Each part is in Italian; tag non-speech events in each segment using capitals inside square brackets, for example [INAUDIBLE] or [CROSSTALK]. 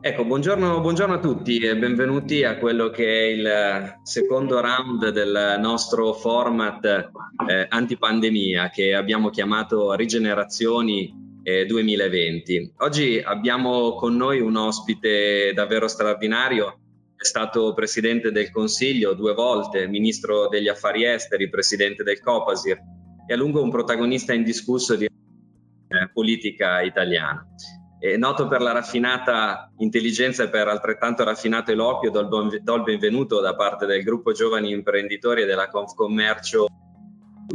Ecco, buongiorno, buongiorno, a tutti e benvenuti a quello che è il secondo round del nostro format eh, antipandemia che abbiamo chiamato Rigenerazioni eh, 2020. Oggi abbiamo con noi un ospite davvero straordinario, è stato Presidente del Consiglio due volte, Ministro degli Affari Esteri, Presidente del Copasir e a lungo un protagonista indiscusso di eh, politica italiana. È noto per la raffinata intelligenza e per altrettanto raffinato eloquio, il benvenuto da parte del gruppo Giovani Imprenditori e della Confcommercio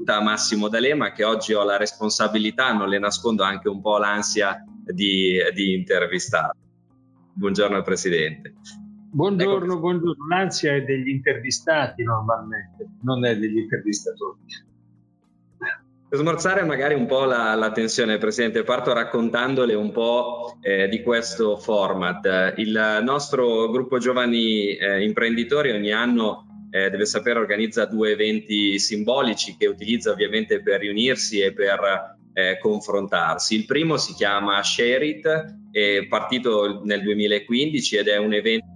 a Massimo D'Alema che oggi ho la responsabilità, non le nascondo anche un po' l'ansia di, di intervistare. Buongiorno Presidente. Buongiorno, ecco. buongiorno. L'ansia è degli intervistati normalmente, non è degli intervistatori. Per smorzare magari un po' la, la, tensione, Presidente, parto raccontandole un po' eh, di questo format. Il nostro gruppo giovani eh, imprenditori ogni anno eh, deve sapere organizza due eventi simbolici che utilizza ovviamente per riunirsi e per eh, confrontarsi. Il primo si chiama Share It, è partito nel 2015 ed è un evento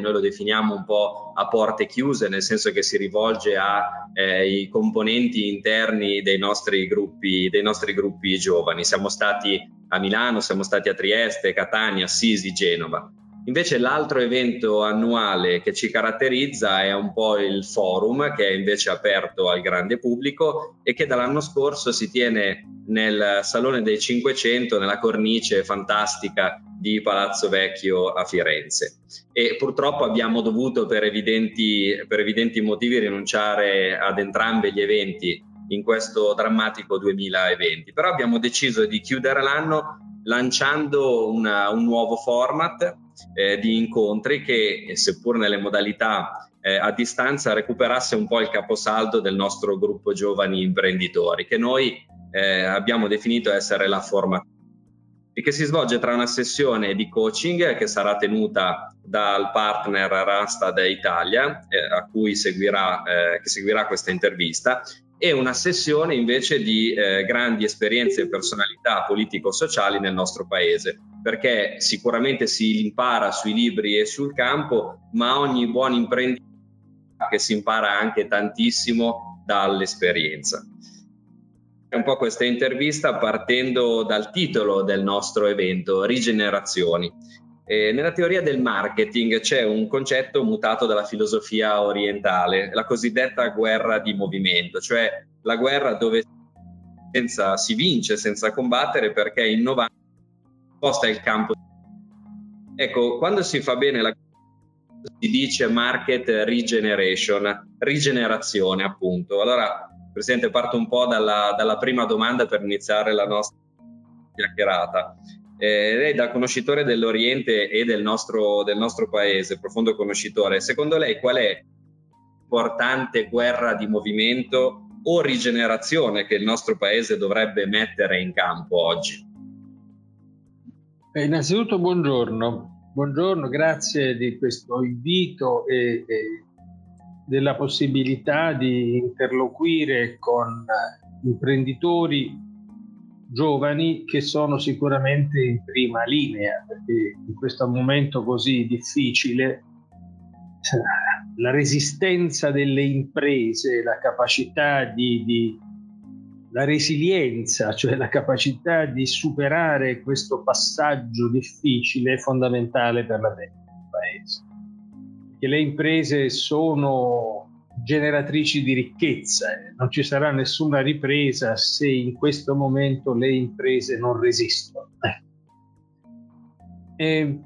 noi lo definiamo un po' a porte chiuse, nel senso che si rivolge ai eh, componenti interni dei nostri, gruppi, dei nostri gruppi giovani. Siamo stati a Milano, siamo stati a Trieste, Catania, Assisi, Genova. Invece l'altro evento annuale che ci caratterizza è un po' il forum che è invece aperto al grande pubblico e che dall'anno scorso si tiene nel Salone dei 500, nella cornice fantastica di Palazzo Vecchio a Firenze. E purtroppo abbiamo dovuto per evidenti, per evidenti motivi rinunciare ad entrambi gli eventi in questo drammatico 2020, però abbiamo deciso di chiudere l'anno lanciando una, un nuovo format eh, di incontri che, seppur nelle modalità eh, a distanza, recuperasse un po' il caposaldo del nostro gruppo giovani imprenditori, che noi eh, abbiamo definito essere la formazione e che si svolge tra una sessione di coaching che sarà tenuta dal partner Rastad Italia, eh, a cui seguirà, eh, seguirà questa intervista, e una sessione invece di eh, grandi esperienze e personalità politico-sociali nel nostro paese, perché sicuramente si impara sui libri e sul campo, ma ogni buon imprenditore che si impara anche tantissimo dall'esperienza un po' questa intervista partendo dal titolo del nostro evento, Rigenerazioni. Eh, nella teoria del marketing c'è un concetto mutato dalla filosofia orientale, la cosiddetta guerra di movimento, cioè la guerra dove senza, si vince senza combattere perché innovando sposta il campo. Ecco, quando si fa bene la si dice market regeneration, rigenerazione appunto. Allora Presidente, parto un po' dalla, dalla prima domanda per iniziare la nostra chiacchierata. Eh, lei da conoscitore dell'Oriente e del nostro, del nostro paese, profondo conoscitore, secondo lei qual è l'importante guerra di movimento o rigenerazione che il nostro paese dovrebbe mettere in campo oggi? Eh, innanzitutto buongiorno, buongiorno, grazie di questo invito e, e della possibilità di interloquire con imprenditori giovani che sono sicuramente in prima linea, perché in questo momento così difficile la resistenza delle imprese, la capacità di, di la resilienza, cioè la capacità di superare questo passaggio difficile è fondamentale per la vita del paese che le imprese sono generatrici di ricchezza, eh. non ci sarà nessuna ripresa se in questo momento le imprese non resistono. [LAUGHS] Eh. E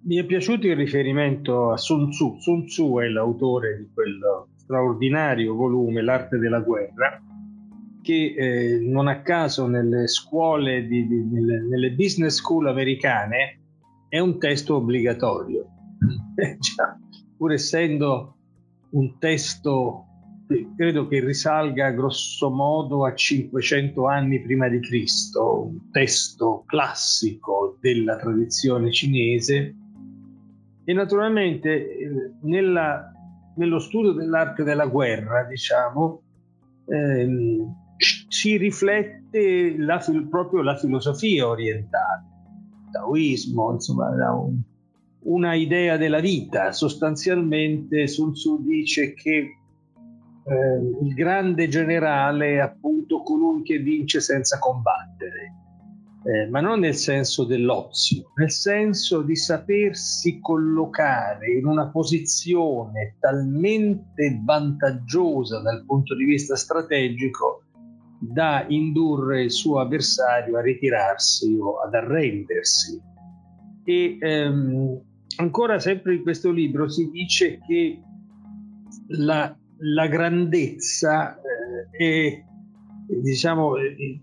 mi è piaciuto il riferimento a Sun Tzu. Sun Tzu è l'autore di quel straordinario volume, L'arte della guerra, che eh, non a caso nelle scuole, di, di, nelle, nelle business school americane è un testo obbligatorio. [LAUGHS] Pur essendo un testo che credo che risalga grosso modo a 500 anni prima di Cristo, un testo classico della tradizione cinese. E naturalmente eh, nella, nello studio dell'arte della guerra, diciamo, ehm, si riflette la, proprio la filosofia orientale taoismo, insomma, un, una idea della vita. Sostanzialmente Sun Tzu dice che eh, il grande generale è appunto colui che vince senza combattere, eh, ma non nel senso dell'ozio, nel senso di sapersi collocare in una posizione talmente vantaggiosa dal punto di vista strategico da indurre il suo avversario a ritirarsi o ad arrendersi. E ehm, ancora sempre in questo libro si dice che la, la grandezza eh, è, diciamo, eh,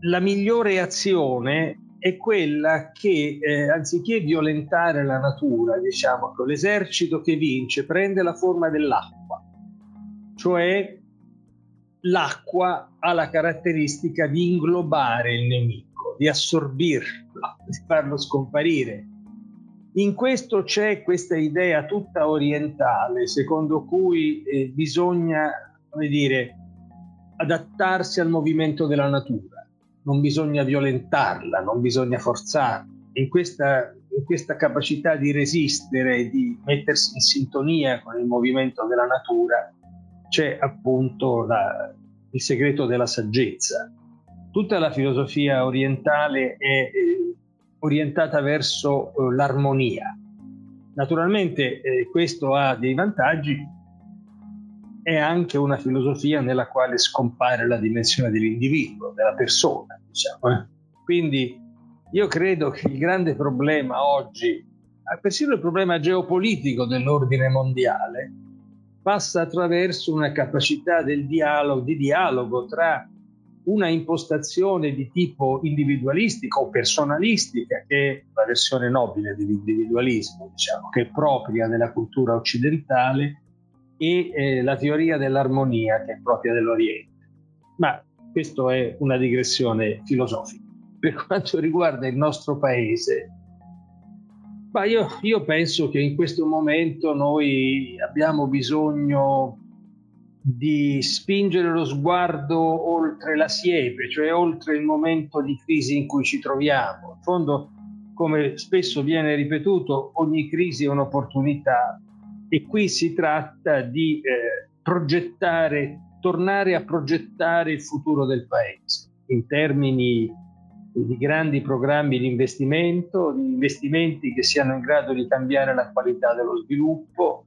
la migliore azione è quella che eh, anziché violentare la natura, diciamo, l'esercito che vince prende la forma dell'acqua, cioè l'acqua ha la caratteristica di inglobare il nemico, di assorbirlo, [LAUGHS] di farlo scomparire. In questo c'è questa idea tutta orientale, secondo cui eh, bisogna, come dire, adattarsi al movimento della natura, non bisogna violentarla, non bisogna forzarla. In questa, in questa capacità di resistere, di mettersi in sintonia con il movimento della natura, c'è appunto la, il segreto della saggezza. Tutta la filosofia orientale è eh, orientata verso eh, l'armonia. Naturalmente eh, questo ha dei vantaggi, è anche una filosofia nella quale scompare la dimensione dell'individuo, della persona. Diciamo. Eh. Quindi io credo che il grande problema oggi, persino il problema geopolitico dell'ordine mondiale, passa attraverso una capacità dialogo, di dialogo tra una impostazione di tipo individualistico o personalistica, che è la versione nobile dell'individualismo, diciamo, che è propria della cultura occidentale, e eh, la teoria dell'armonia, che è propria dell'Oriente. Ma questa è una digressione filosofica. Per [LAUGHS] quanto riguarda il nostro paese, ma io, io, penso che in questo momento noi abbiamo bisogno di spingere lo sguardo oltre la siepe, cioè oltre il momento di crisi in cui ci troviamo. In fondo, come spesso viene ripetuto, ogni crisi è un'opportunità e qui si tratta di eh, progettare, tornare a progettare il futuro del paese in termini di grandi programmi di investimento, di investimenti che siano in grado di cambiare la qualità dello sviluppo.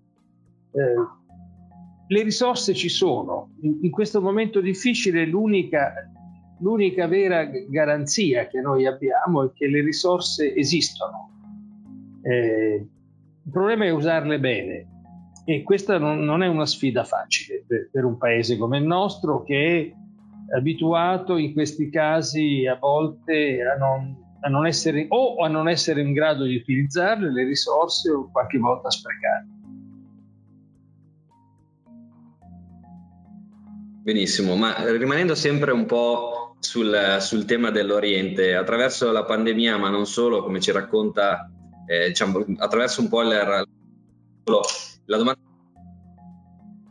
Eh, le risorse ci sono. In, in questo momento difficile l'unica, l'unica, vera garanzia che noi abbiamo è che le risorse esistono. Eh, il problema è usarle bene e questa non, non è una sfida facile per, per un paese come il nostro che è abituato in questi casi a volte a non, a non essere o a non essere in grado di utilizzarle le risorse o qualche volta a sprecarle. Benissimo, ma rimanendo sempre un po' sul, sul, tema dell'Oriente, attraverso la pandemia, ma non solo, come ci racconta, eh, diciamo, attraverso un po' il, la domanda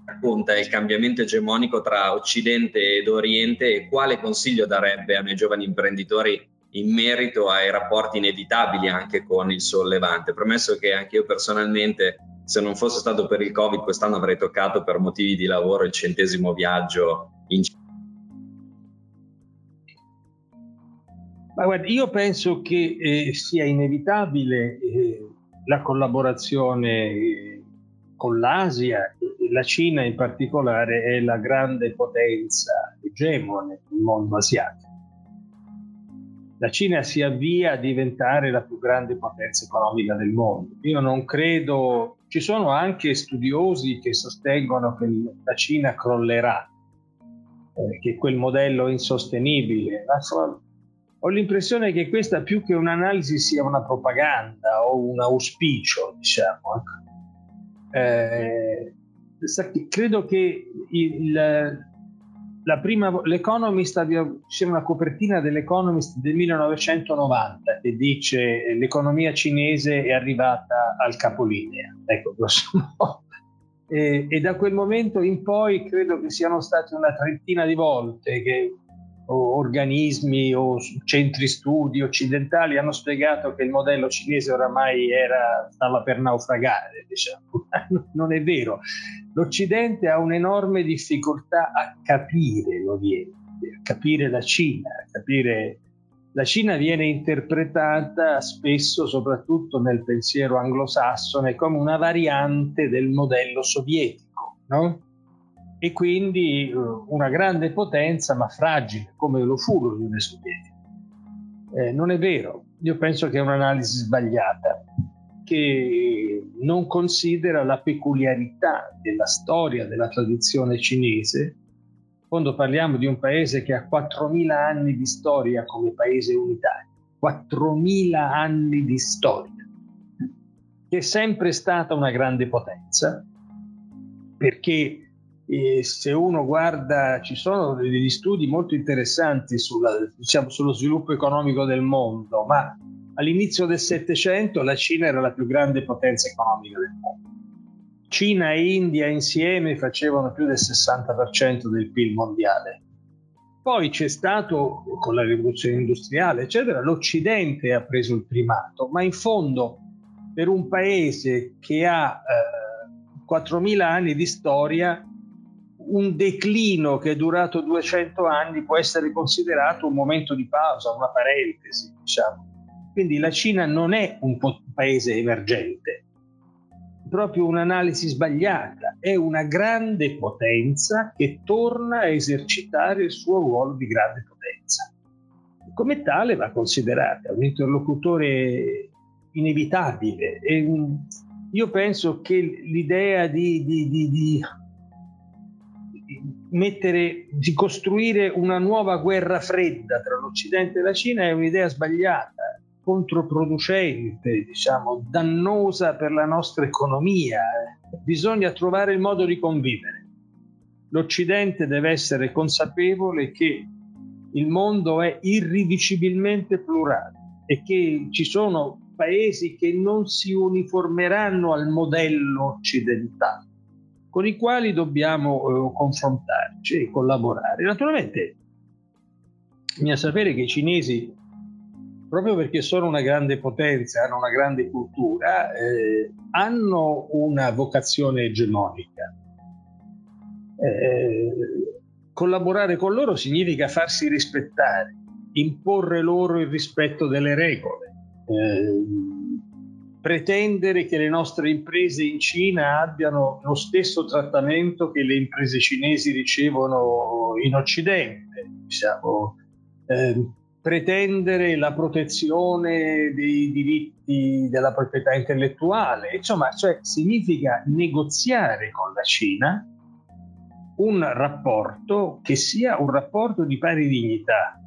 racconta il cambiamento egemonico tra Occidente ed Oriente e quale consiglio darebbe a noi giovani imprenditori in merito ai rapporti inevitabili anche con il sollevante, premesso che anche io personalmente, se non fosse stato per il Covid, quest'anno avrei toccato per motivi di lavoro il centesimo viaggio in Cina. Ma guarda, io penso che eh, sia inevitabile eh, la collaborazione eh, con l'Asia la Cina in particolare è la grande potenza egemone nel mondo asiatico. La Cina si avvia a diventare la più grande potenza economica del mondo. Io non credo, ci sono anche studiosi che sostengono che la Cina crollerà, eh, che quel modello è insostenibile. Insomma, ho l'impressione che questa più che un'analisi sia una propaganda o un auspicio, diciamo. Eh, credo che il, la prima, l'Economist c'è una copertina dell'Economist del 1990 che dice l'economia cinese è arrivata al capolinea. Ecco, e, e, da quel momento in poi credo che siano state una trentina di volte che organismi o centri studi occidentali hanno spiegato che il modello cinese oramai era, stava per naufragare, diciamo. [LAUGHS] non è vero. L'Occidente ha un'enorme difficoltà a capire l'Oriente, a capire la Cina, a capire la Cina viene interpretata spesso, soprattutto nel pensiero anglosassone, come una variante del modello sovietico, no? E quindi uh, una grande potenza ma fragile come lo fu l'Unione Sovietica. Eh, non è vero, io penso che è un'analisi sbagliata che non considera la peculiarità della storia, della tradizione cinese. Quando parliamo di un paese che ha 4.000 anni di storia come paese unitario, 4.000 anni di storia, che è sempre stata una grande potenza, perché e se uno guarda, ci sono degli studi molto interessanti sulla, diciamo, sullo sviluppo economico del mondo, ma all'inizio del Settecento la Cina era la più grande potenza economica del mondo. Cina e India insieme facevano più del 60% del PIL mondiale. Poi c'è stato, con la rivoluzione industriale, eccetera, l'Occidente ha preso il primato, ma in fondo per un paese che ha eh, 4.000 anni di storia, un declino che è durato 200 anni può essere considerato un momento di pausa, una parentesi, diciamo. Quindi la Cina non è un paese emergente, proprio un'analisi sbagliata, è una grande potenza che torna a esercitare il suo ruolo di grande potenza. Come tale va considerata un interlocutore inevitabile. E io penso che l'idea di, di, di, di mettere, di costruire una nuova guerra fredda tra l'Occidente e la Cina è un'idea sbagliata, controproducente, diciamo, dannosa per la nostra economia. Bisogna trovare il modo di convivere. L'Occidente deve essere consapevole che il mondo è irriducibilmente plurale e che ci sono paesi che non si uniformeranno al modello occidentale con i quali dobbiamo eh, confrontarci e collaborare. Naturalmente, bisogna sapere che i cinesi, proprio perché sono una grande potenza, hanno una grande cultura, eh, hanno una vocazione egemonica. Eh, collaborare con loro significa farsi rispettare, imporre loro il rispetto delle regole. Eh, pretendere che le nostre imprese in Cina abbiano lo stesso trattamento che le imprese cinesi ricevono in Occidente, diciamo, eh, pretendere la protezione dei diritti della proprietà intellettuale, insomma, cioè significa negoziare con la Cina un rapporto che sia un rapporto di pari dignità.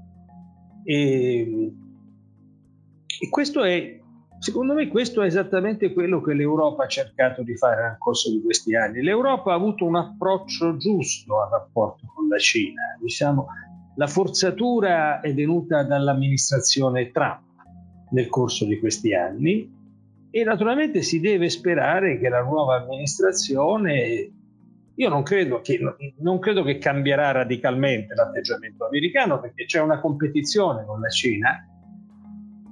E, e questo è Secondo me questo è esattamente quello che l'Europa ha cercato di fare nel corso di questi anni. L'Europa ha avuto un approccio giusto al rapporto con la Cina. Diciamo, la forzatura è venuta dall'amministrazione Trump nel corso di questi anni e naturalmente si deve sperare che la nuova amministrazione, io non credo che, non credo che cambierà radicalmente l'atteggiamento americano perché c'è una competizione con la Cina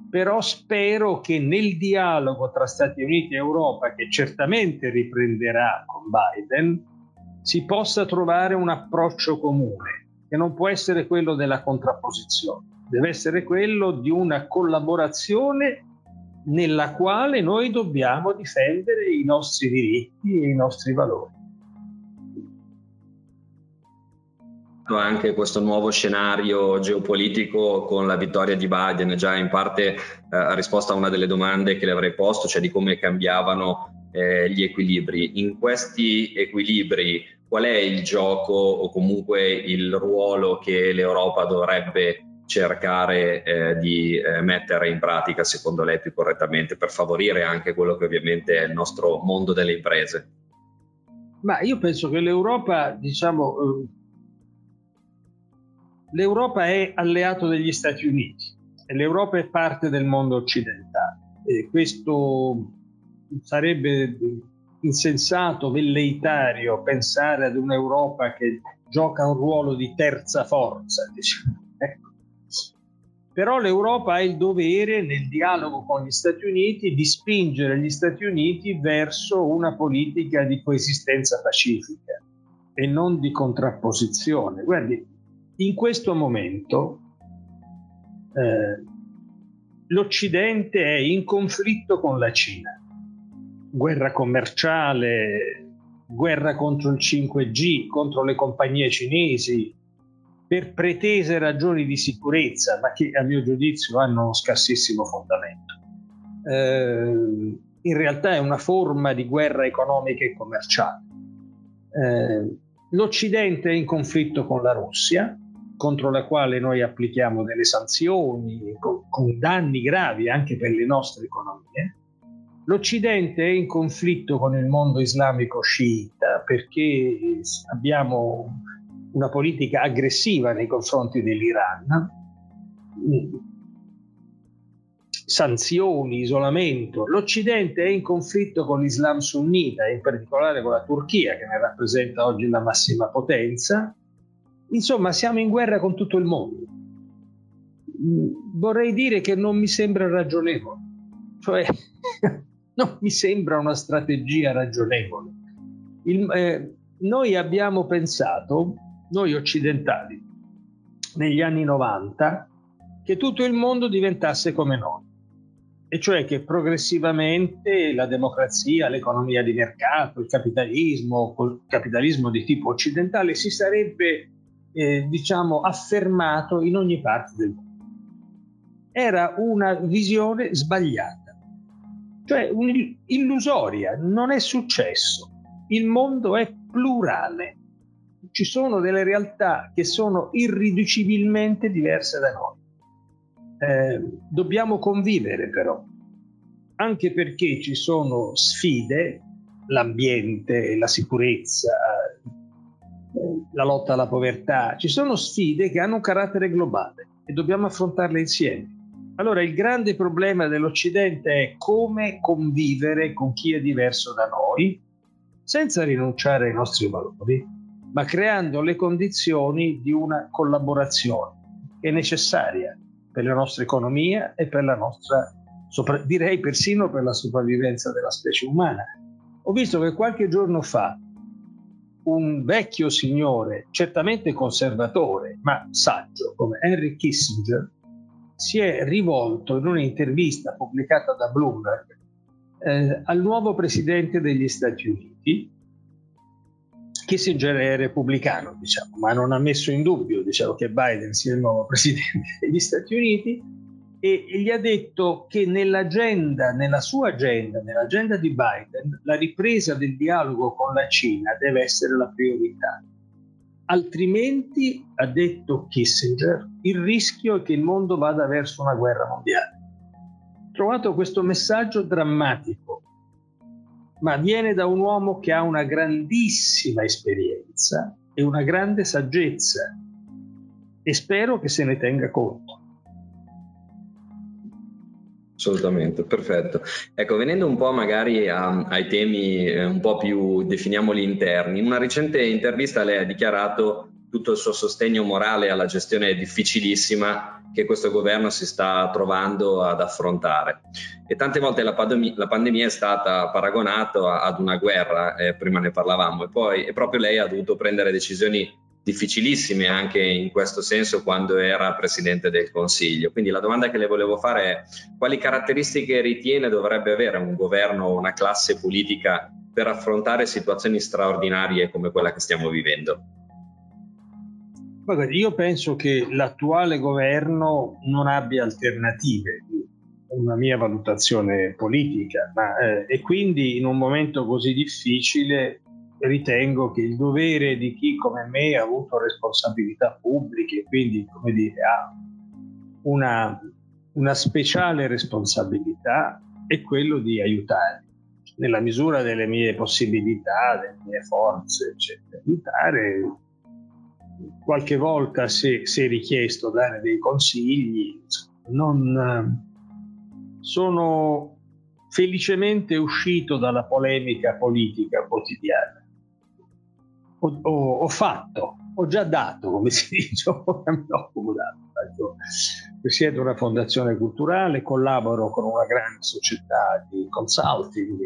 però spero che nel dialogo tra Stati Uniti e Europa, che certamente riprenderà con Biden, si possa trovare un approccio comune, che non può essere quello della contrapposizione, deve essere quello di una collaborazione nella quale noi dobbiamo difendere i nostri diritti e i nostri valori. Anche questo nuovo scenario geopolitico con la vittoria di Biden, già in parte eh, ha risposto a una delle domande che le avrei posto, cioè di come cambiavano eh, gli equilibri. In questi equilibri qual è il gioco o comunque il ruolo che l'Europa dovrebbe cercare eh, di eh, mettere in pratica secondo lei più correttamente per favorire anche quello che ovviamente è il nostro mondo delle imprese? Ma io penso che l'Europa, diciamo, eh, l'Europa è alleato degli Stati Uniti e l'Europa è parte del mondo occidentale. E questo sarebbe insensato, velleitario pensare ad un'Europa che gioca un ruolo di terza forza, diciamo. [LAUGHS] Ecco. Però l'Europa ha il dovere nel dialogo con gli Stati Uniti di spingere gli Stati Uniti verso una politica di coesistenza pacifica e non di contrapposizione. Guardi, in questo momento eh, l'Occidente è in conflitto con la Cina, guerra commerciale, guerra contro il 5G, contro le compagnie cinesi, per pretese ragioni di sicurezza, ma che a mio giudizio hanno uno scarsissimo fondamento. Eh, in realtà è una forma di guerra economica e commerciale. Eh, L'Occidente è in conflitto con la Russia, contro la quale noi applichiamo delle sanzioni con, con danni gravi anche per le nostre economie. L'Occidente è in conflitto con il mondo islamico sciita perché abbiamo una politica aggressiva nei confronti dell'Iran, sanzioni, isolamento. L'Occidente è in conflitto con l'Islam sunnita, in particolare con la Turchia, che ne rappresenta oggi la massima potenza. Insomma, siamo in guerra con tutto il mondo. Vorrei dire che non mi sembra ragionevole, cioè [LAUGHS] non mi sembra una strategia ragionevole. Il, eh, noi abbiamo pensato noi occidentali negli anni 90 che tutto il mondo diventasse come noi, e cioè che progressivamente la democrazia, l'economia di mercato, il capitalismo, il capitalismo di tipo occidentale si sarebbe eh, diciamo affermato in ogni parte del mondo. Era una visione sbagliata, cioè illusoria, non è successo. Il mondo è plurale, ci sono delle realtà che sono irriducibilmente diverse da noi. Eh, dobbiamo convivere però, anche perché ci sono sfide, l'ambiente, la sicurezza, la lotta alla povertà, ci sono sfide che hanno un carattere globale e dobbiamo affrontarle insieme. Allora il grande problema dell'Occidente è come convivere con chi è diverso da noi senza rinunciare ai nostri valori ma creando le condizioni di una collaborazione che è necessaria per la nostra economia e per la nostra, direi persino per la sopravvivenza della specie umana. Ho visto che qualche giorno fa un vecchio signore, certamente conservatore, ma saggio, come Henry Kissinger, si è rivolto in un'intervista pubblicata da Bloomberg eh, al nuovo presidente degli Stati Uniti. Kissinger è repubblicano, diciamo, ma non ha messo in dubbio diciamo, che Biden sia il nuovo presidente [LAUGHS] degli Stati Uniti e, gli ha detto che nell'agenda, nella sua agenda, nell'agenda di Biden, la ripresa del dialogo con la Cina deve essere la priorità. Altrimenti, ha detto Kissinger, il rischio è che il mondo vada verso una guerra mondiale. Ho trovato questo messaggio drammatico ma viene da un uomo che ha una grandissima esperienza e una grande saggezza e spero che se ne tenga conto. Assolutamente, perfetto. Ecco, venendo un po' magari a, ai temi eh, un po' più, definiamoli interni, in una recente intervista lei ha dichiarato tutto il suo sostegno morale alla gestione difficilissima che questo governo si sta trovando ad affrontare. E tante volte la, pandemia, la pandemia è stata paragonata ad una guerra, eh, prima ne parlavamo, e poi e proprio lei ha dovuto prendere decisioni difficilissime anche in questo senso quando era Presidente del Consiglio. Quindi la domanda che le volevo fare è quali caratteristiche ritiene dovrebbe avere un governo o una classe politica per affrontare situazioni straordinarie come quella che stiamo vivendo? Io penso che l'attuale governo non abbia alternative, una mia valutazione politica, ma, eh, e quindi in un momento così difficile ritengo che il dovere di chi come me ha avuto responsabilità pubbliche, quindi come dire, ha una, una speciale responsabilità, è quello di aiutare nella misura delle mie possibilità, delle mie forze, eccetera, aiutare qualche volta se, se richiesto dare dei consigli, non sono felicemente uscito dalla polemica politica quotidiana. Ho, ho, ho fatto, ho già dato, come si [LAUGHS] dice, mi occupo dato. Presiedo una fondazione culturale, collaboro con una grande società di consulting,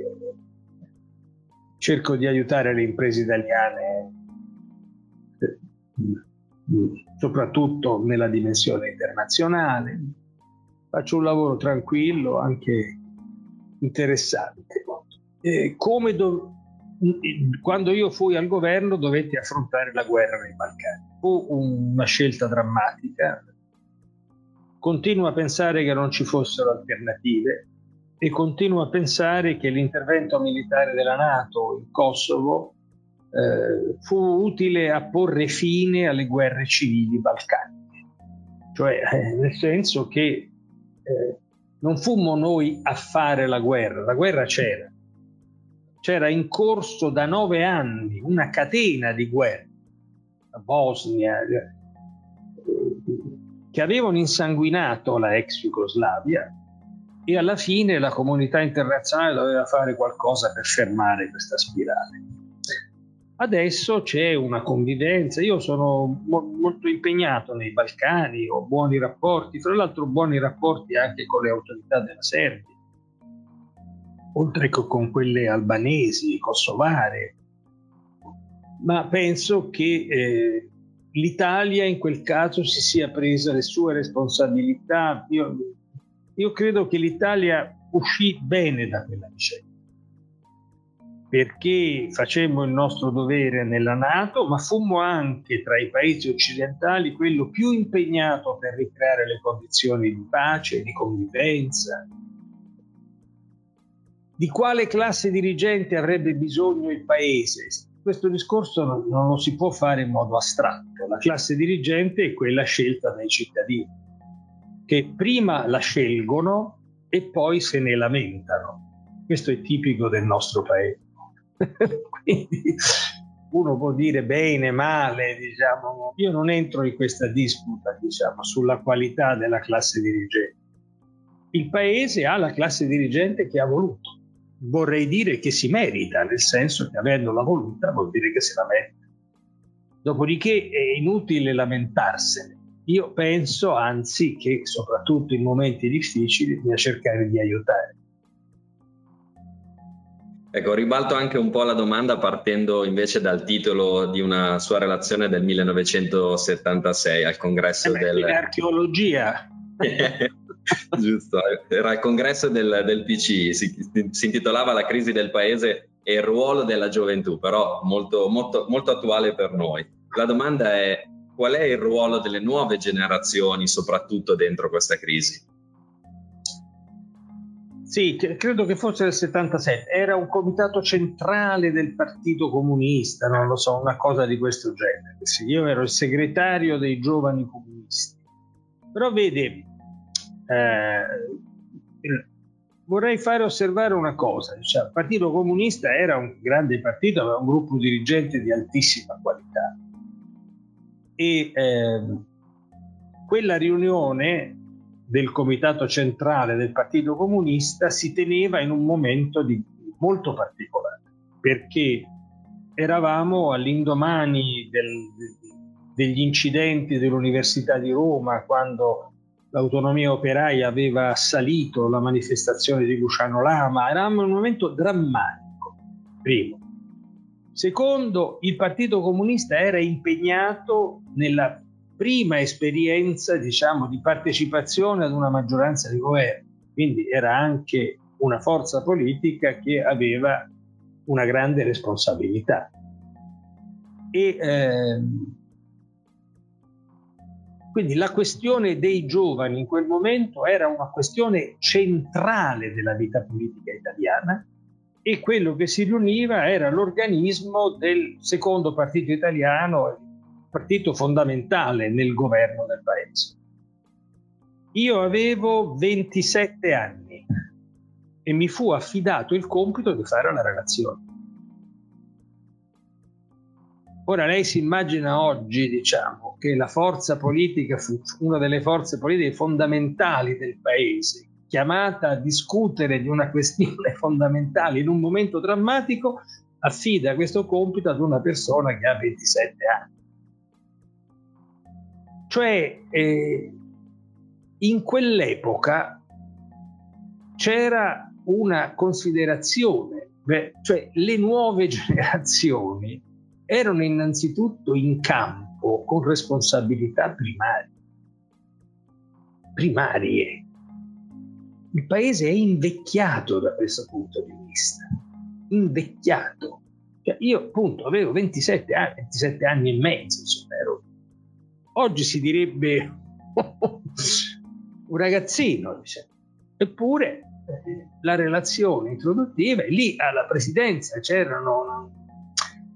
cerco di aiutare le imprese italiane soprattutto nella dimensione internazionale. Faccio un lavoro tranquillo, anche interessante. Eh, come do- quando io fui al governo dovetti affrontare la guerra nei Balcani. Fu una scelta drammatica. Continuo a pensare che non ci fossero alternative e continuo a pensare che l'intervento militare della Nato in Kosovo eh, fu utile a porre fine alle guerre civili balcaniche, cioè eh, nel senso che eh, non fummo noi a fare la guerra, la guerra c'era, c'era in corso da nove anni una catena di guerre, la Bosnia, eh, che avevano insanguinato la ex Jugoslavia e alla fine la comunità internazionale doveva fare qualcosa per fermare questa spirale. Adesso c'è una convivenza, io sono mo- molto impegnato nei Balcani, ho buoni rapporti, fra l'altro buoni rapporti anche con le autorità della Serbia, oltre che con quelle albanesi, kosovare, ma penso che eh, l'Italia in quel caso si sia presa le sue responsabilità. Io, io credo che l'Italia uscì bene da quella vicenda perché facemmo il nostro dovere nella Nato, ma fummo anche tra i paesi occidentali quello più impegnato per ricreare le condizioni di pace, di convivenza. Di quale classe dirigente avrebbe bisogno il paese? Questo discorso non, lo si può fare in modo astratto. La classe dirigente è quella scelta dai cittadini, che prima la scelgono e poi se ne lamentano. Questo è tipico del nostro paese. [LAUGHS] Quindi uno può dire bene, male, diciamo. Io non entro in questa disputa, diciamo, sulla qualità della classe dirigente. Il paese ha la classe dirigente che ha voluto. Vorrei dire che si merita, nel senso che avendola voluta vuol dire che se la merita. Dopodiché è inutile lamentarsene. Io penso, anzi, che soprattutto in momenti difficili bisogna cercare di aiutare. Ecco, ribalto anche un po' la domanda partendo invece dal titolo di una sua relazione del 1976 al congresso eh beh, del... Archeologia. [LAUGHS] [LAUGHS] Giusto, era il congresso del, del PCI, si, si, intitolava La crisi del paese e il ruolo della gioventù, però molto, molto, molto attuale per noi. La domanda è qual è il ruolo delle nuove generazioni, soprattutto dentro questa crisi? Sì, credo che fosse del 77. Era un comitato centrale del Partito Comunista, non lo so, una cosa di questo genere. Sì, io ero il segretario dei giovani comunisti. Però vede, eh, vorrei fare osservare una cosa. Cioè, il Partito Comunista era un grande partito, aveva un gruppo dirigente di altissima qualità. E eh, quella riunione del comitato centrale del Partito Comunista si teneva in un momento di, molto particolare, perché eravamo all'indomani del, degli incidenti dell'Università di Roma, quando l'autonomia operaia aveva assalito la manifestazione di Luciano Lama, in un momento drammatico, primo. Secondo, il Partito Comunista era impegnato nella prima esperienza diciamo, di partecipazione ad una maggioranza di governo, quindi era anche una forza politica che aveva una grande responsabilità. E, ehm, quindi la questione dei giovani in quel momento era una questione centrale della vita politica italiana e quello che si riuniva era l'organismo del secondo partito italiano, partito fondamentale nel governo del paese. Io avevo 27 anni e mi fu affidato il compito di fare la relazione. Ora lei si immagina oggi, diciamo, che la forza politica fu una delle forze politiche fondamentali del paese, chiamata a discutere di una questione [LAUGHS] fondamentale in un momento drammatico, affida questo compito ad una persona che ha 27 anni. Cioè, eh, in quell'epoca c'era una considerazione, cioè le nuove [LAUGHS] generazioni erano innanzitutto in campo con responsabilità primarie. primarie. Il paese è invecchiato da questo punto di vista, invecchiato. Cioè io appunto avevo 27 anni, 27 anni e mezzo, insomma, ero... oggi si direbbe [LAUGHS] un ragazzino, diciamo. eppure la relazione introduttiva e lì alla presidenza c'erano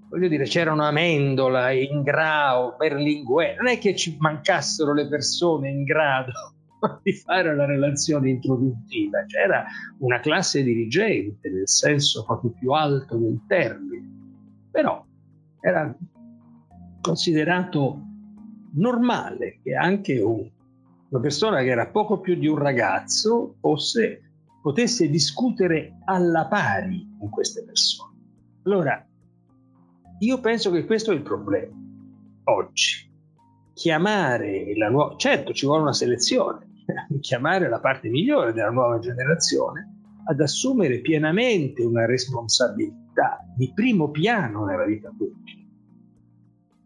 voglio dire, c'erano Amendola, Ingrao, Berlinguer, non è che ci mancassero le persone in grado [LAUGHS] di fare la relazione introduttiva, c'era una classe dirigente nel senso proprio più alto del termine, però era considerato normale che anche un, una persona che era poco più di un ragazzo fosse, potesse discutere alla pari con queste persone. Allora, io penso che questo è il problema oggi. Chiamare la nuova, certo ci vuole una selezione, [LAUGHS] chiamare la parte migliore della nuova generazione ad assumere pienamente una responsabilità di primo piano nella vita pubblica.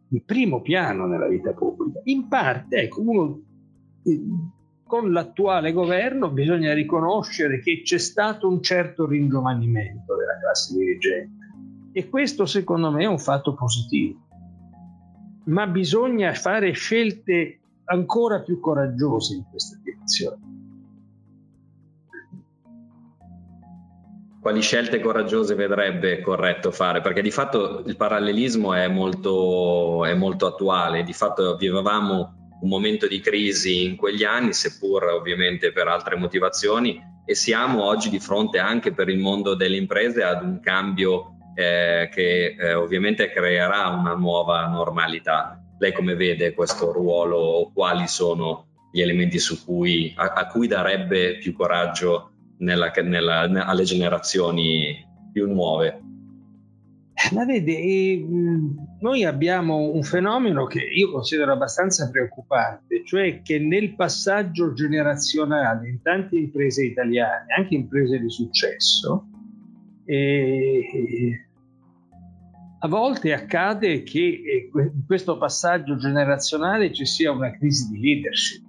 Di primo piano nella vita pubblica. In parte, ecco, uno, eh, con l'attuale governo bisogna riconoscere che c'è stato un certo ringiovanimento della classe dirigente e questo secondo me è un fatto positivo. Ma bisogna fare scelte ancora più coraggiose in questa direzione. Quali scelte coraggiose vedrebbe corretto fare? Perché di fatto il parallelismo è molto, è molto attuale, di fatto vivevamo un momento di crisi in quegli anni, seppur ovviamente per altre motivazioni, e siamo oggi di fronte anche per il mondo delle imprese ad un cambio eh, che eh, ovviamente creerà una nuova normalità. Lei come vede questo ruolo o quali sono gli elementi cui, a, a, cui darebbe più coraggio nella, nella, alle generazioni più nuove? Ma vede, eh, noi abbiamo un fenomeno che io considero abbastanza preoccupante, cioè che nel passaggio generazionale in tante imprese italiane, anche imprese di successo, e a volte accade che eh, in questo passaggio generazionale ci sia una crisi di leadership.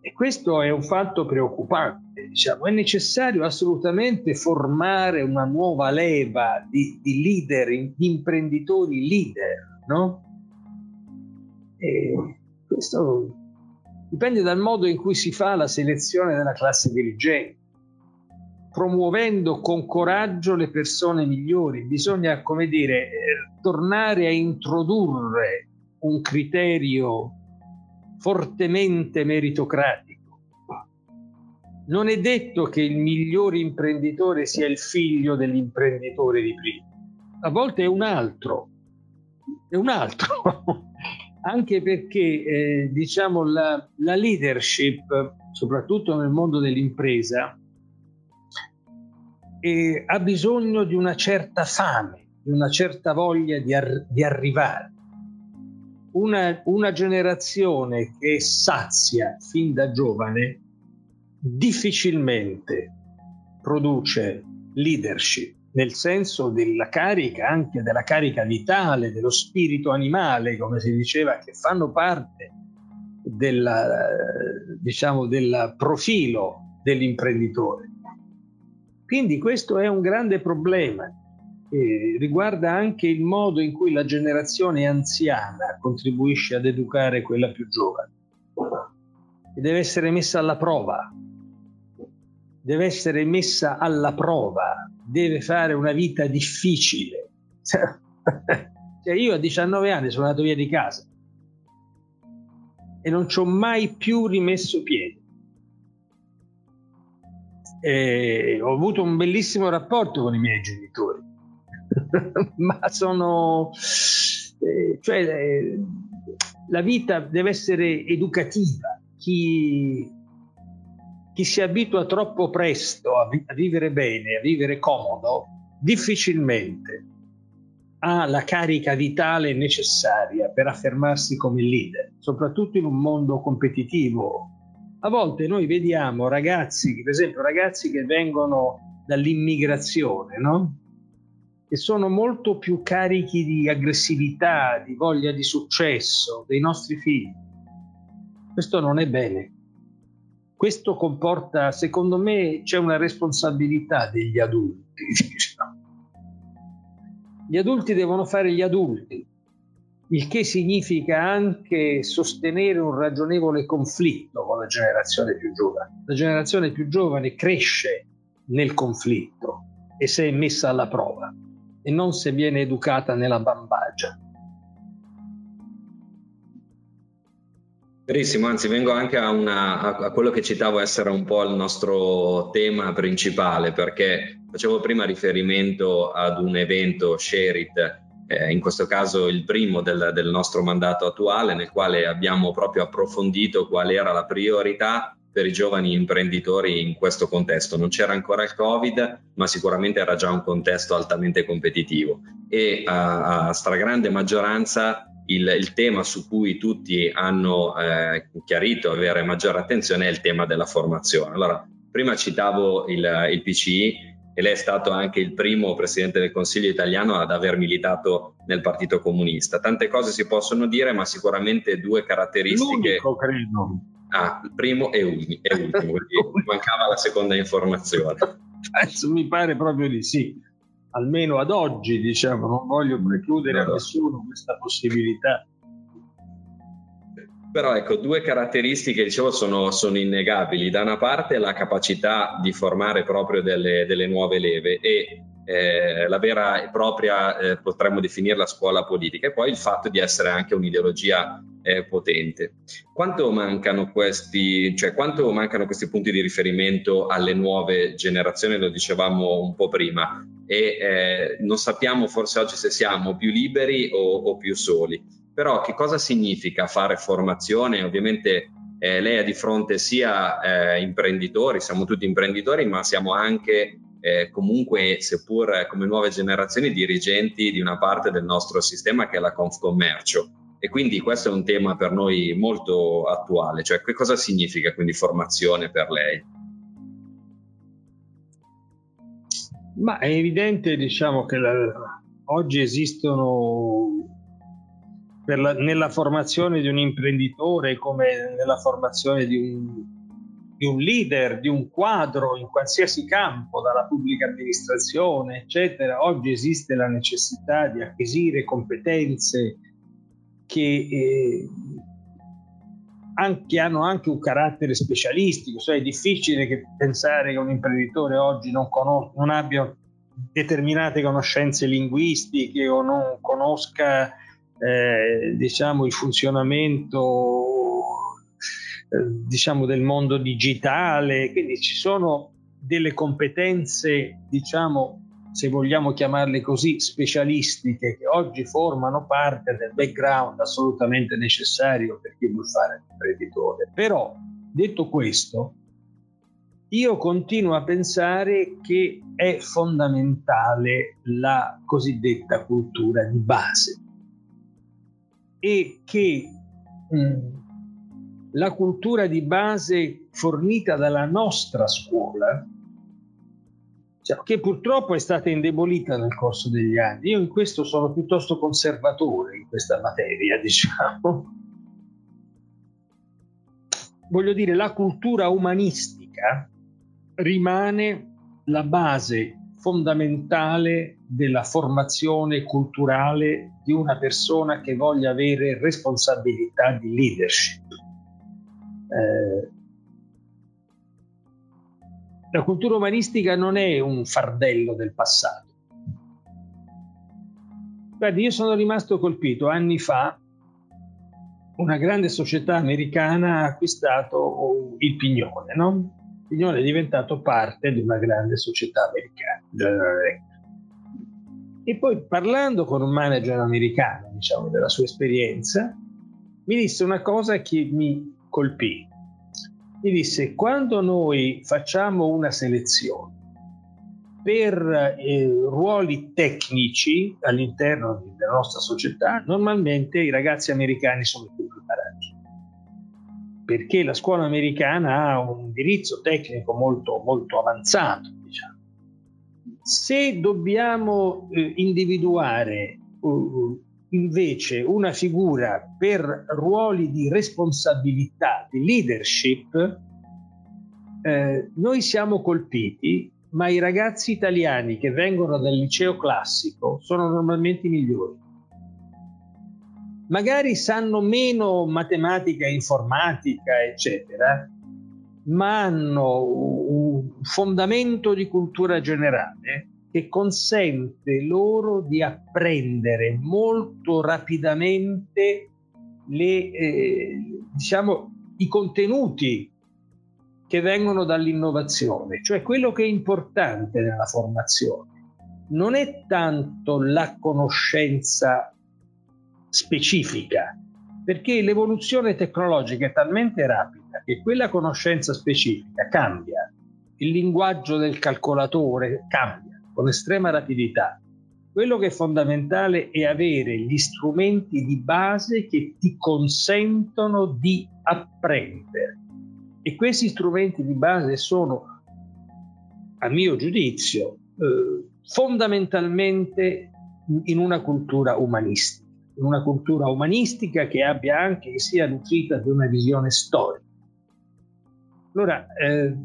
E questo è un fatto preoccupante. Diciamo. È necessario assolutamente formare una nuova leva di, di leader, di imprenditori leader. No? E questo dipende dal modo in cui si fa la selezione della classe dirigente promuovendo con coraggio le persone migliori. Bisogna, come dire, eh, tornare a introdurre un criterio fortemente meritocratico. Non è detto che il migliore imprenditore sia il figlio dell'imprenditore di prima, a volte è un altro, è un altro, [LAUGHS] anche perché eh, diciamo la, la leadership, soprattutto nel mondo dell'impresa, e ha bisogno di una certa fame, di una certa voglia di, ar- di arrivare. Una, una generazione che sazia fin da giovane difficilmente produce leadership, nel senso della carica, anche della carica vitale, dello spirito animale, come si diceva, che fanno parte del diciamo, del profilo dell'imprenditore. Quindi questo è un grande problema. Eh, riguarda anche il modo in cui la generazione anziana contribuisce ad educare quella più giovane. E deve essere messa alla prova, deve essere messa alla prova, deve fare una vita difficile. [LAUGHS] cioè io a 19 anni sono andato via di casa e non ci ho mai più rimesso piede eh, ho avuto un bellissimo rapporto con i miei genitori, [LAUGHS] ma sono... Eh, cioè, eh, la vita deve essere educativa. Chi, chi si abitua troppo presto a, vi- a, vivere bene, a vivere comodo, difficilmente ha la carica vitale necessaria per affermarsi come leader, soprattutto in un mondo competitivo. A volte noi vediamo ragazzi, per esempio ragazzi che vengono dall'immigrazione, no? che sono molto più carichi di aggressività, di voglia di successo dei nostri figli. Questo non è bene. Questo comporta, secondo me, c'è una responsabilità degli adulti. [LAUGHS] Gli adulti devono fare gli adulti, il che significa anche sostenere un ragionevole conflitto con la generazione più giovane. La generazione più giovane cresce nel conflitto e se è messa alla prova e non se viene educata nella bambagia. Verissimo, anzi vengo anche a, una, a, quello che citavo essere un po' il nostro tema principale, perché facevo prima riferimento ad un evento Sherit, in questo caso il primo del, del nostro mandato attuale, nel quale abbiamo proprio approfondito qual era la priorità per i giovani imprenditori in questo contesto. Non c'era ancora il Covid, ma sicuramente era già un contesto altamente competitivo e a, a stragrande maggioranza il, il, tema su cui tutti hanno eh, chiarito avere maggiore attenzione è il tema della formazione. Allora, prima citavo il, il PCI e lei è stato anche il primo presidente del Consiglio italiano ad aver militato nel Partito Comunista. Tante cose si possono dire, ma sicuramente due caratteristiche. L'unico, credo Ah, il primo e, e ultimo, mancava la seconda informazione. mi pare proprio di sì, almeno ad oggi, diciamo, non voglio precludere no, a nessuno questa possibilità. Però ecco, due caratteristiche, dicevo, sono, sono, innegabili. Da una parte la capacità di formare proprio delle, delle nuove leve e eh, la vera e propria, eh, potremmo definirla scuola politica, e poi il fatto di essere anche un'ideologia eh, potente. Quanto mancano, questi, cioè, quanto mancano questi punti di riferimento alle nuove generazioni? Lo dicevamo un po' prima, e eh, non sappiamo forse oggi se siamo più liberi o, o più soli. Però che cosa significa fare formazione? Ovviamente eh, lei ha di fronte sia eh, imprenditori, siamo tutti imprenditori, ma siamo anche eh, comunque, seppur come nuove generazioni, dirigenti di una parte del nostro sistema che è la Confcommercio. E quindi questo è un tema per noi molto attuale, cioè che cosa significa quindi formazione per lei? Ma è evidente, diciamo, che la, oggi esistono la, nella formazione di un imprenditore come nella formazione di un di un leader, di un quadro in qualsiasi campo, dalla pubblica amministrazione, eccetera, oggi esiste la necessità di acquisire competenze che eh, anche, hanno anche un carattere specialistico, cioè è difficile che pensare che un imprenditore oggi non, conos- non abbia determinate conoscenze linguistiche o non conosca eh, diciamo il funzionamento eh, diciamo del mondo digitale, quindi ci sono delle competenze, diciamo, se vogliamo chiamarle così, specialistiche che oggi formano parte del background assolutamente necessario per chi vuole fare l'imprenditore. Però, detto questo, io continuo a pensare che è fondamentale la cosiddetta cultura di base e che mh, mm, la cultura di base fornita dalla nostra scuola, cioè, che purtroppo è stata indebolita nel corso degli anni. Io in questo sono piuttosto conservatore in questa materia, [LAUGHS] diciamo. Voglio dire, la cultura umanistica rimane la base fondamentale della formazione culturale di una persona che voglia avere responsabilità di leadership eh, la cultura umanistica non è un fardello del passato. Guardi, io sono rimasto colpito anni fa. Una grande società americana ha acquistato il Pignone, no? Pignone è diventato parte di una grande società americana. E poi parlando con un manager americano, diciamo, della sua esperienza, mi disse una cosa che mi colpì. Mi disse, quando noi facciamo una selezione per eh, ruoli tecnici all'interno della nostra società, normalmente i ragazzi americani sono più preparati. Perché la scuola americana ha un indirizzo tecnico molto, molto avanzato. Diciamo. Se dobbiamo eh, individuare uh, invece una figura per ruoli di responsabilità, di leadership, eh, noi siamo colpiti ma i ragazzi italiani che vengono dal liceo classico sono normalmente migliori. Magari sanno meno matematica, informatica, eccetera, ma hanno un fondamento di cultura generale che consente loro di apprendere molto rapidamente le, eh, diciamo, i contenuti che vengono dall'innovazione, cioè quello che è importante nella formazione non è tanto la conoscenza specifica, perché l'evoluzione tecnologica è talmente rapida che quella conoscenza specifica cambia, il linguaggio del calcolatore cambia con estrema rapidità. Quello che è fondamentale è avere gli strumenti di base che ti consentono di apprendere. E questi strumenti di base sono, a mio giudizio, eh, fondamentalmente in una cultura umanistica, in una cultura umanistica che abbia anche, che sia nutrita di una visione storica. Allora, eh,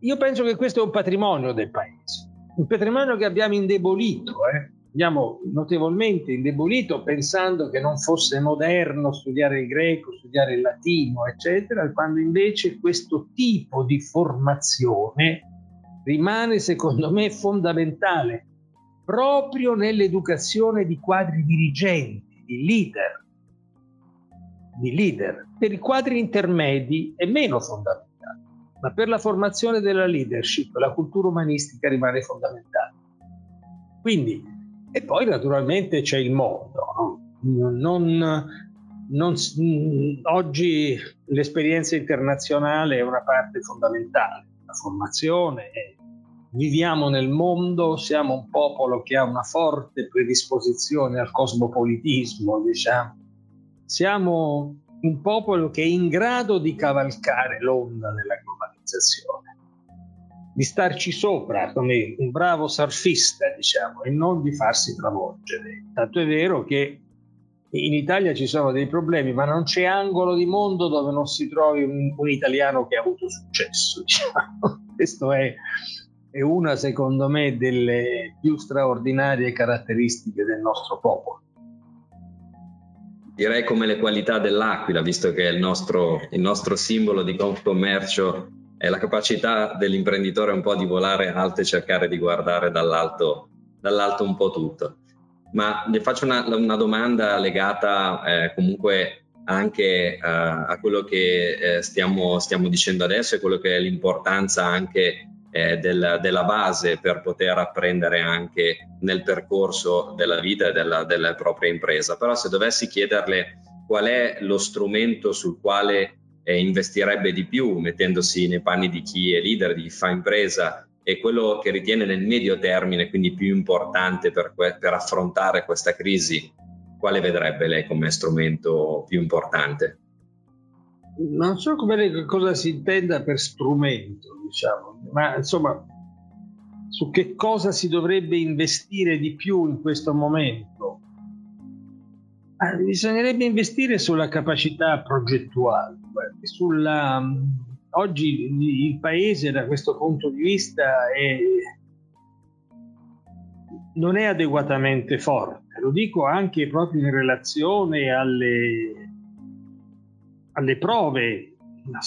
io penso che questo è un patrimonio del paese, un patrimonio che abbiamo indebolito. Eh abbiamo notevolmente indebolito pensando che non fosse moderno studiare il greco, studiare il latino, eccetera, quando invece questo tipo di formazione rimane, secondo me, fondamentale proprio nell'educazione di quadri dirigenti, di leader, di leader. Per i quadri intermedi è meno fondamentale, ma per la formazione della leadership la cultura umanistica rimane fondamentale. Quindi e poi naturalmente c'è il mondo. No? Non, non, oggi l'esperienza internazionale è una parte fondamentale, la formazione. Viviamo nel mondo, siamo un popolo che ha una forte predisposizione al cosmopolitismo, diciamo. Siamo un popolo che è in grado di cavalcare l'onda della globalizzazione di starci sopra come un bravo surfista, diciamo, e non di farsi travolgere. Tanto è vero che in Italia ci sono dei problemi, ma non c'è angolo di mondo dove non si trovi un, un italiano che ha avuto successo. [LAUGHS] Diciamo. Questo è, è una, secondo me, delle più straordinarie caratteristiche del nostro popolo. Direi come le qualità dell'aquila, visto che il nostro, il nostro simbolo di commercio è la capacità dell'imprenditore un po' di volare alto e cercare di guardare dall'alto, dall'alto un po' tutto. Ma le faccio una, una domanda legata eh, comunque anche uh, a quello che eh, stiamo, stiamo, dicendo adesso e quello che è l'importanza anche eh, del, della base per poter apprendere anche nel percorso della vita e della, della propria impresa. Però se dovessi chiederle qual è lo strumento sul quale eh, investirebbe di più mettendosi nei panni di chi è leader, di chi fa impresa e quello che ritiene nel medio termine, quindi più importante per, que- per affrontare questa crisi, quale vedrebbe lei come strumento più importante? Non so come, cosa si intenda per strumento, diciamo, ma insomma, su che cosa si dovrebbe investire di più in questo momento? Ah, bisognerebbe investire sulla capacità progettuale, sulla, oggi il paese da questo punto di vista è, non è adeguatamente forte, lo dico anche proprio in relazione alle, alle prove.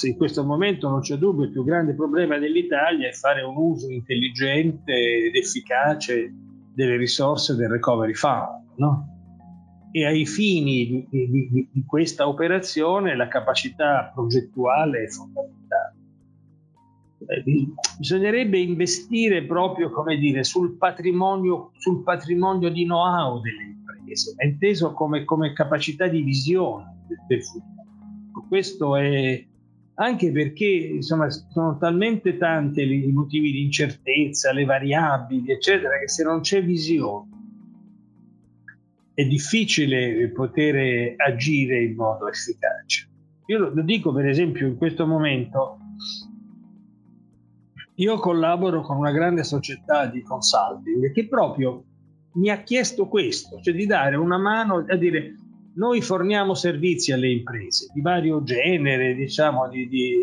In questo momento non c'è dubbio, il più grande problema dell'Italia è fare un uso intelligente ed efficace delle risorse del recovery fund. No? e ai fini di, di, di, questa operazione la capacità progettuale è fondamentale. Eh, bisognerebbe investire proprio come dire, sul, patrimonio, sul patrimonio di know-how delle imprese, inteso come, come capacità di visione del futuro. Questo è anche perché insomma, sono talmente tanti i motivi di incertezza, le variabili, eccetera, che se non c'è visione è difficile poter agire in modo efficace. Io lo dico per esempio in questo momento, io collaboro con una grande società di consulting che proprio mi ha chiesto questo, cioè di dare una mano a dire noi forniamo servizi alle imprese di vario genere, diciamo di, di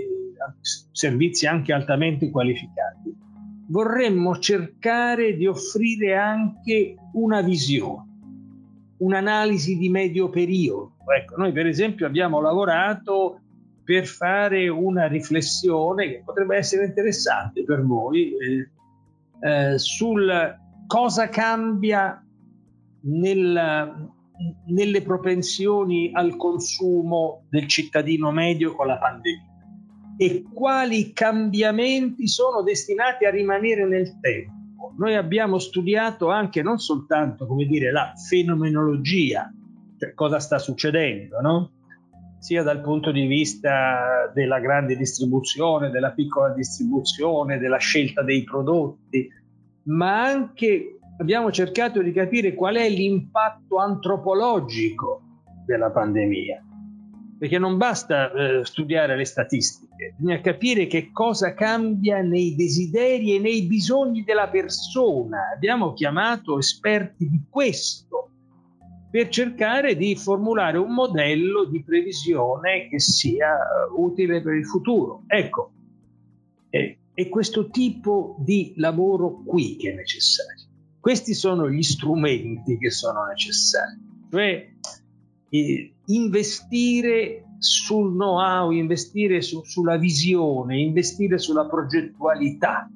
servizi anche altamente qualificati. Vorremmo cercare di offrire anche una visione un'analisi di medio periodo. Ecco, noi per esempio abbiamo lavorato per fare una riflessione che potrebbe essere interessante per voi eh, eh, sul cosa cambia nel, nelle propensioni al consumo del cittadino medio con la pandemia e quali cambiamenti sono destinati a rimanere nel tempo noi abbiamo studiato anche non soltanto, come dire, la fenomenologia, cioè cosa sta succedendo, no? sia dal punto di vista della grande distribuzione, della piccola distribuzione, della scelta dei prodotti, ma anche abbiamo cercato di capire qual è l'impatto antropologico della pandemia perché non basta eh, studiare le statistiche, bisogna capire che cosa cambia nei desideri e nei bisogni della persona. Abbiamo chiamato esperti di questo per cercare di formulare un modello di previsione che sia utile per il futuro. Ecco, è, è questo tipo di lavoro qui che è necessario. Questi sono gli strumenti che sono necessari. Cioè, investire sul know-how, investire su, sulla visione, investire sulla progettualità,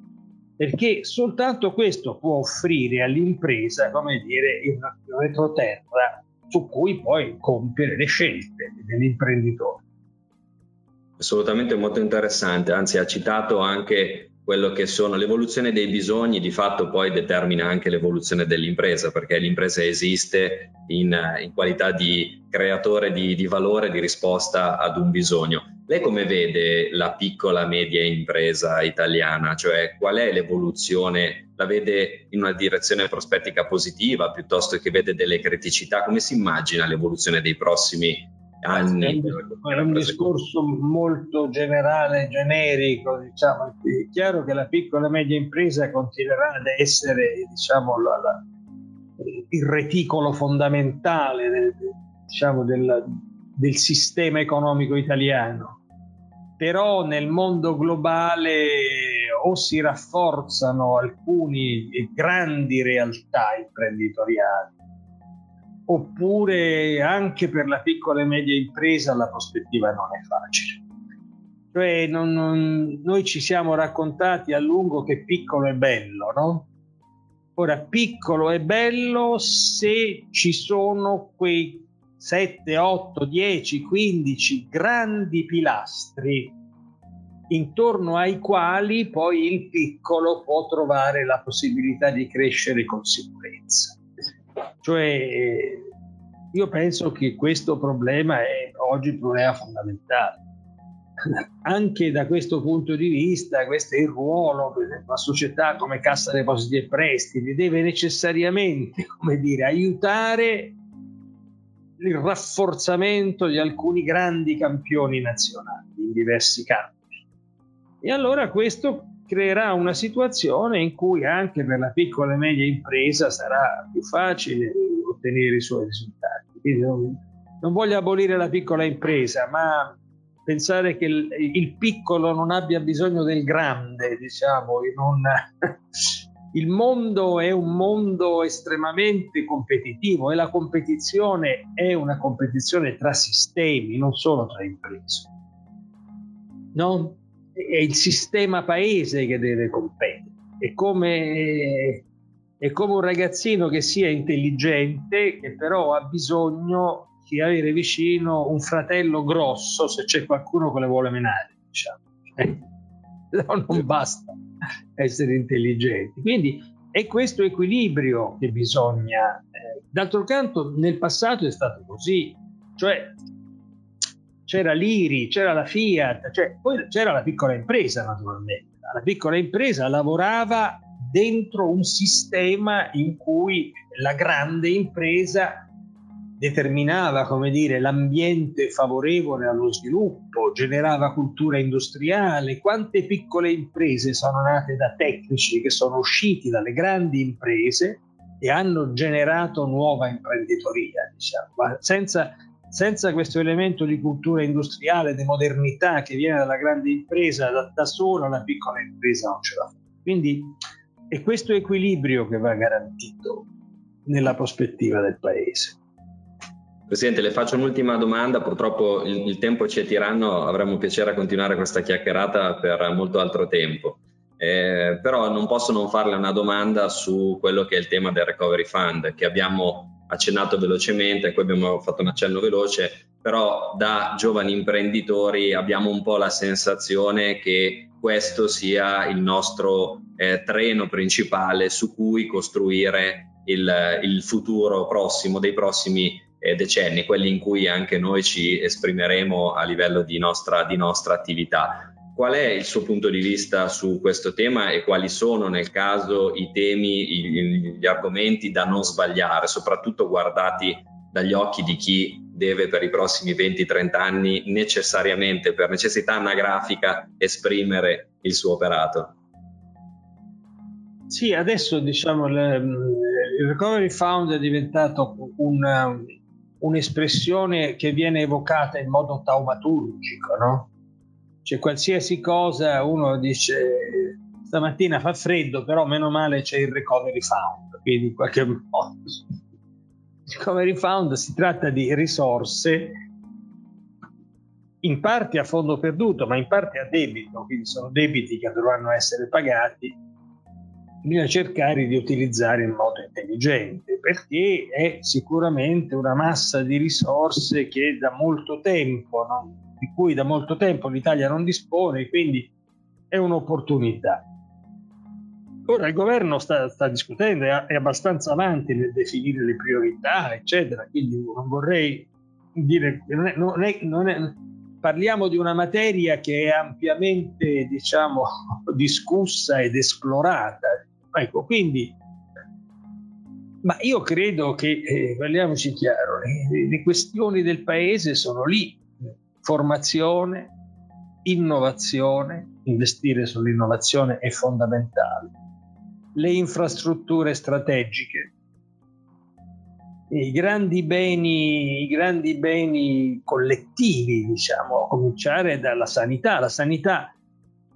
perché soltanto questo può offrire all'impresa, come dire, il retroterra su cui poi compiere le scelte dell'imprenditore. Assolutamente molto interessante, anzi ha citato anche quello che sono l'evoluzione dei bisogni di fatto poi determina anche l'evoluzione dell'impresa perché l'impresa esiste in, in qualità di creatore di, di, valore di risposta ad un bisogno. Lei come vede la piccola media impresa italiana? Cioè qual è l'evoluzione? La vede in una direzione prospettica positiva piuttosto che vede delle criticità? Come si immagina l'evoluzione dei prossimi anni. È un discorso molto generale, generico, diciamo. È chiaro che la piccola e media impresa continuerà ad essere, diciamo, la, la, il reticolo fondamentale diciamo, del, del sistema economico italiano. Però nel mondo globale o si rafforzano alcune grandi realtà imprenditoriali oppure anche per la piccola e media impresa la prospettiva non è facile. Cioè, non, non, noi ci siamo raccontati a lungo che piccolo è bello, no? Ora, piccolo è bello se ci sono quei 7, 8, 10, 15 grandi pilastri intorno ai quali poi il piccolo può trovare la possibilità di crescere con sicurezza. Cioè, io penso che questo problema è oggi un problema fondamentale. [LAUGHS] Anche da questo punto di vista, questo è il ruolo, esempio, la società come Cassa Depositi e Prestiti deve necessariamente, dire, aiutare il rafforzamento di alcuni grandi campioni nazionali in diversi campi. E allora questo creerà una situazione in cui anche per la piccola e media impresa sarà più facile ottenere i suoi risultati. Non, non voglio abolire la piccola impresa, ma pensare che il, il, piccolo non abbia bisogno del grande, diciamo, non, [LAUGHS] il mondo è un mondo estremamente competitivo e la competizione è una competizione tra sistemi, non solo tra imprese. No? È il sistema paese che deve competere. È come, è come un ragazzino che sia intelligente, che però ha bisogno di avere vicino un fratello grosso se c'è qualcuno che le vuole menare. Diciamo. no, non basta essere intelligenti. Quindi è questo equilibrio che bisogna. Eh, d'altro canto, nel passato è stato così, cioè c'era l'IRI, c'era la Fiat, cioè, poi c'era la piccola impresa naturalmente. La piccola impresa lavorava dentro un sistema in cui la grande impresa determinava come dire, l'ambiente favorevole allo sviluppo, generava cultura industriale. Quante piccole imprese sono nate da tecnici che sono usciti dalle grandi imprese e hanno generato nuova imprenditoria, diciamo. Senza, senza questo elemento di cultura industriale, di modernità che viene dalla grande impresa, da, da sola la piccola impresa non ce la fa. Quindi è questo equilibrio che va garantito nella prospettiva del Paese. Presidente, le faccio un'ultima domanda, purtroppo il, il, tempo ci è tiranno, avremmo piacere a continuare questa chiacchierata per molto altro tempo. Eh, però non posso non farle una domanda su quello che è il tema del Recovery Fund, che abbiamo accennato velocemente, a cui abbiamo fatto un accenno veloce, però da giovani imprenditori abbiamo un po' la sensazione che questo sia il nostro eh, treno principale su cui costruire il, il futuro prossimo dei prossimi eh, decenni, quelli in cui anche noi ci esprimeremo a livello di nostra, di nostra attività. Qual è il suo punto di vista su questo tema e quali sono nel caso i temi, gli, argomenti da non sbagliare, soprattutto guardati dagli occhi di chi deve per i prossimi 20-30 anni necessariamente, per necessità anagrafica, esprimere il suo operato? Sì, adesso diciamo il Recovery Fund è diventato un, un'espressione che viene evocata in modo taumaturgico, no? Cioè qualsiasi cosa uno dice stamattina fa freddo, però meno male c'è il recovery fund, quindi in qualche [LAUGHS] modo. Il recovery fund si tratta di risorse in parte a fondo perduto, ma in parte a debito, quindi sono debiti che dovranno essere pagati bisogna cercare di utilizzare in modo intelligente perché è sicuramente una massa di risorse che da molto tempo, no? Di cui da molto tempo l'Italia non dispone, quindi è un'opportunità. Ora il governo sta, sta discutendo, è, abbastanza avanti nel definire le priorità, eccetera, quindi non vorrei dire, non è, non è, non è parliamo di una materia che è ampiamente diciamo, [LAUGHS] discussa ed esplorata. Ecco, quindi, ma io credo che, eh, parliamoci chiaro, le, le questioni del paese sono lì, formazione, innovazione, investire sull'innovazione è fondamentale, le infrastrutture strategiche, i grandi beni, i grandi beni collettivi, diciamo, a cominciare dalla sanità. La sanità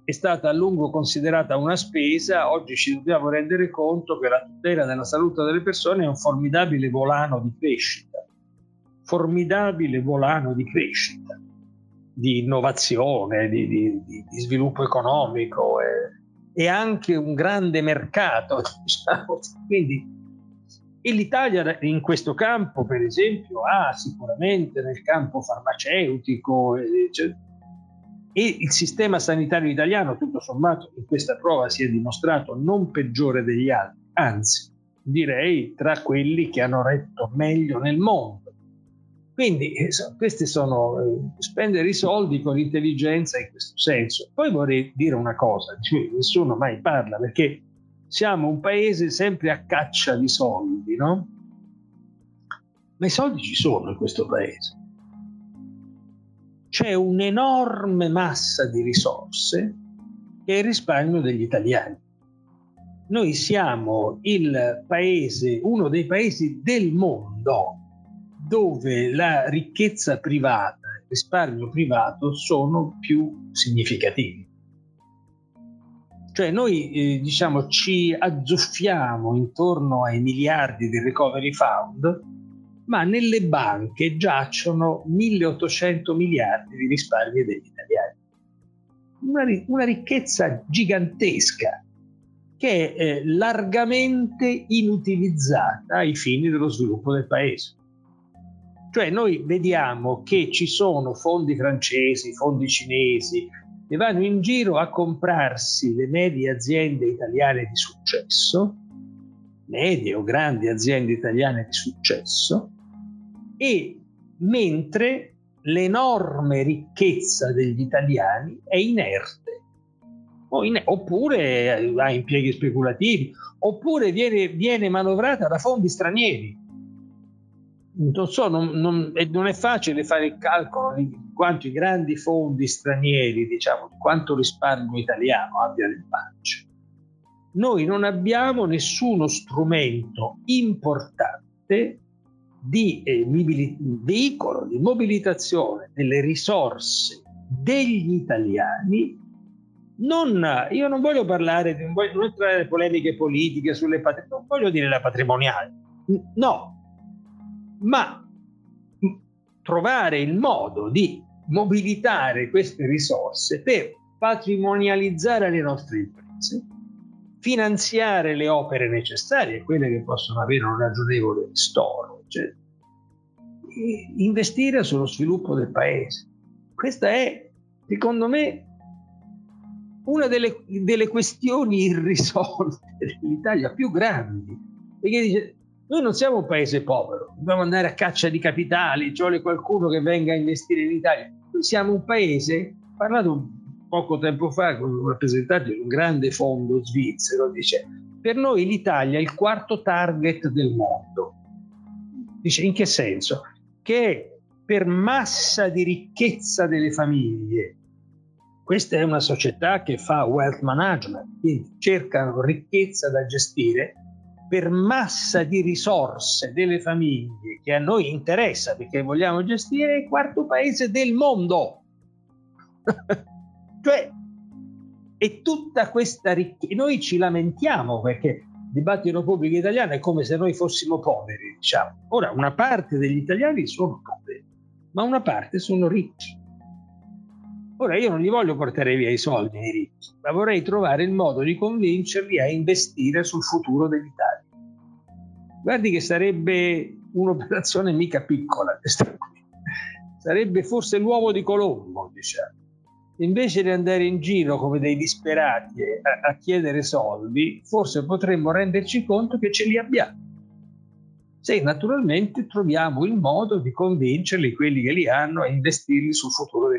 è stata a lungo considerata una spesa, oggi ci dobbiamo rendere conto che la tutela della salute delle persone è un formidabile volano di crescita, formidabile volano di crescita, di innovazione, di, di, di sviluppo economico e, e, anche un grande mercato. [LAUGHS] Diciamo. Quindi e l'Italia in questo campo, per esempio, ha sicuramente nel campo farmaceutico cioè, e il sistema sanitario italiano, tutto sommato, in questa prova si è dimostrato non peggiore degli altri, anzi, direi tra quelli che hanno retto meglio nel mondo. Quindi eh, questi sono eh, spendere i soldi con intelligenza in questo senso. Poi vorrei dire una cosa, cui nessuno mai parla, perché siamo un paese sempre a caccia di soldi, no? Ma i soldi ci sono in questo paese. C'è un'enorme massa di risorse che è il risparmio degli italiani. Noi siamo il paese, uno dei paesi del mondo dove la ricchezza privata, il risparmio privato sono più significativi. Cioè noi eh, diciamo ci azzuffiamo intorno ai miliardi di recovery fund, ma nelle banche giacciono 1800 miliardi di risparmi degli italiani. Una, una ricchezza gigantesca che è eh, largamente inutilizzata ai fini dello sviluppo del paese. Cioè noi vediamo che ci sono fondi francesi, fondi cinesi, e vanno in giro a comprarsi le medie aziende italiane di successo, medie o grandi aziende italiane di successo, e mentre l'enorme ricchezza degli italiani è inerte, oppure ha impieghi speculativi, oppure viene, viene manovrata da fondi stranieri. Non so, non, non, non, è facile fare il calcolo di quanti grandi fondi stranieri, diciamo, di quanto risparmio italiano abbia nel pancia. Noi non abbiamo nessuno strumento importante di eh, veicolo di mobilitazione delle risorse degli italiani. Non, io non voglio parlare, non voglio entrare in polemiche politiche sulle patrimoniali, non voglio dire la patrimoniale, no, ma trovare il modo di mobilitare queste risorse per patrimonializzare le nostre imprese, finanziare le opere necessarie, quelle che possono avere un ragionevole ristoro, eccetera, investire sullo sviluppo del paese. Questa è, secondo me, una delle, delle questioni irrisolte dell'Italia più grandi, perché dice, noi non siamo un paese povero, dobbiamo andare a caccia di capitali, ci vuole qualcuno che venga a investire in Italia. Noi siamo un paese, ho parlato poco tempo fa con un rappresentante di un grande fondo svizzero, dice, per noi l'Italia è il quarto target del mondo. Dice, in che senso? Che per massa di ricchezza delle famiglie questa è una società che fa wealth management, quindi cercano ricchezza da gestire per massa di risorse delle famiglie che a noi interessa perché vogliamo gestire il quarto paese del mondo. [LAUGHS] cioè, e tutta questa ricchezza, noi ci lamentiamo perché il dibattito pubblico italiano è come se noi fossimo poveri, diciamo. Ora, una parte degli italiani sono poveri, ma una parte sono ricchi Ora io non gli voglio portare via i soldi ai ricchi, ma vorrei trovare il modo di convincerli a investire sul futuro dell'Italia. Guardi che sarebbe un'operazione mica piccola questa qui. Sarebbe forse l'uovo di Colombo, diciamo. Invece di andare in giro come dei disperati a, a chiedere soldi, forse potremmo renderci conto che ce li abbiamo se naturalmente troviamo il modo di convincerli, quelli che li hanno, a investirli sul futuro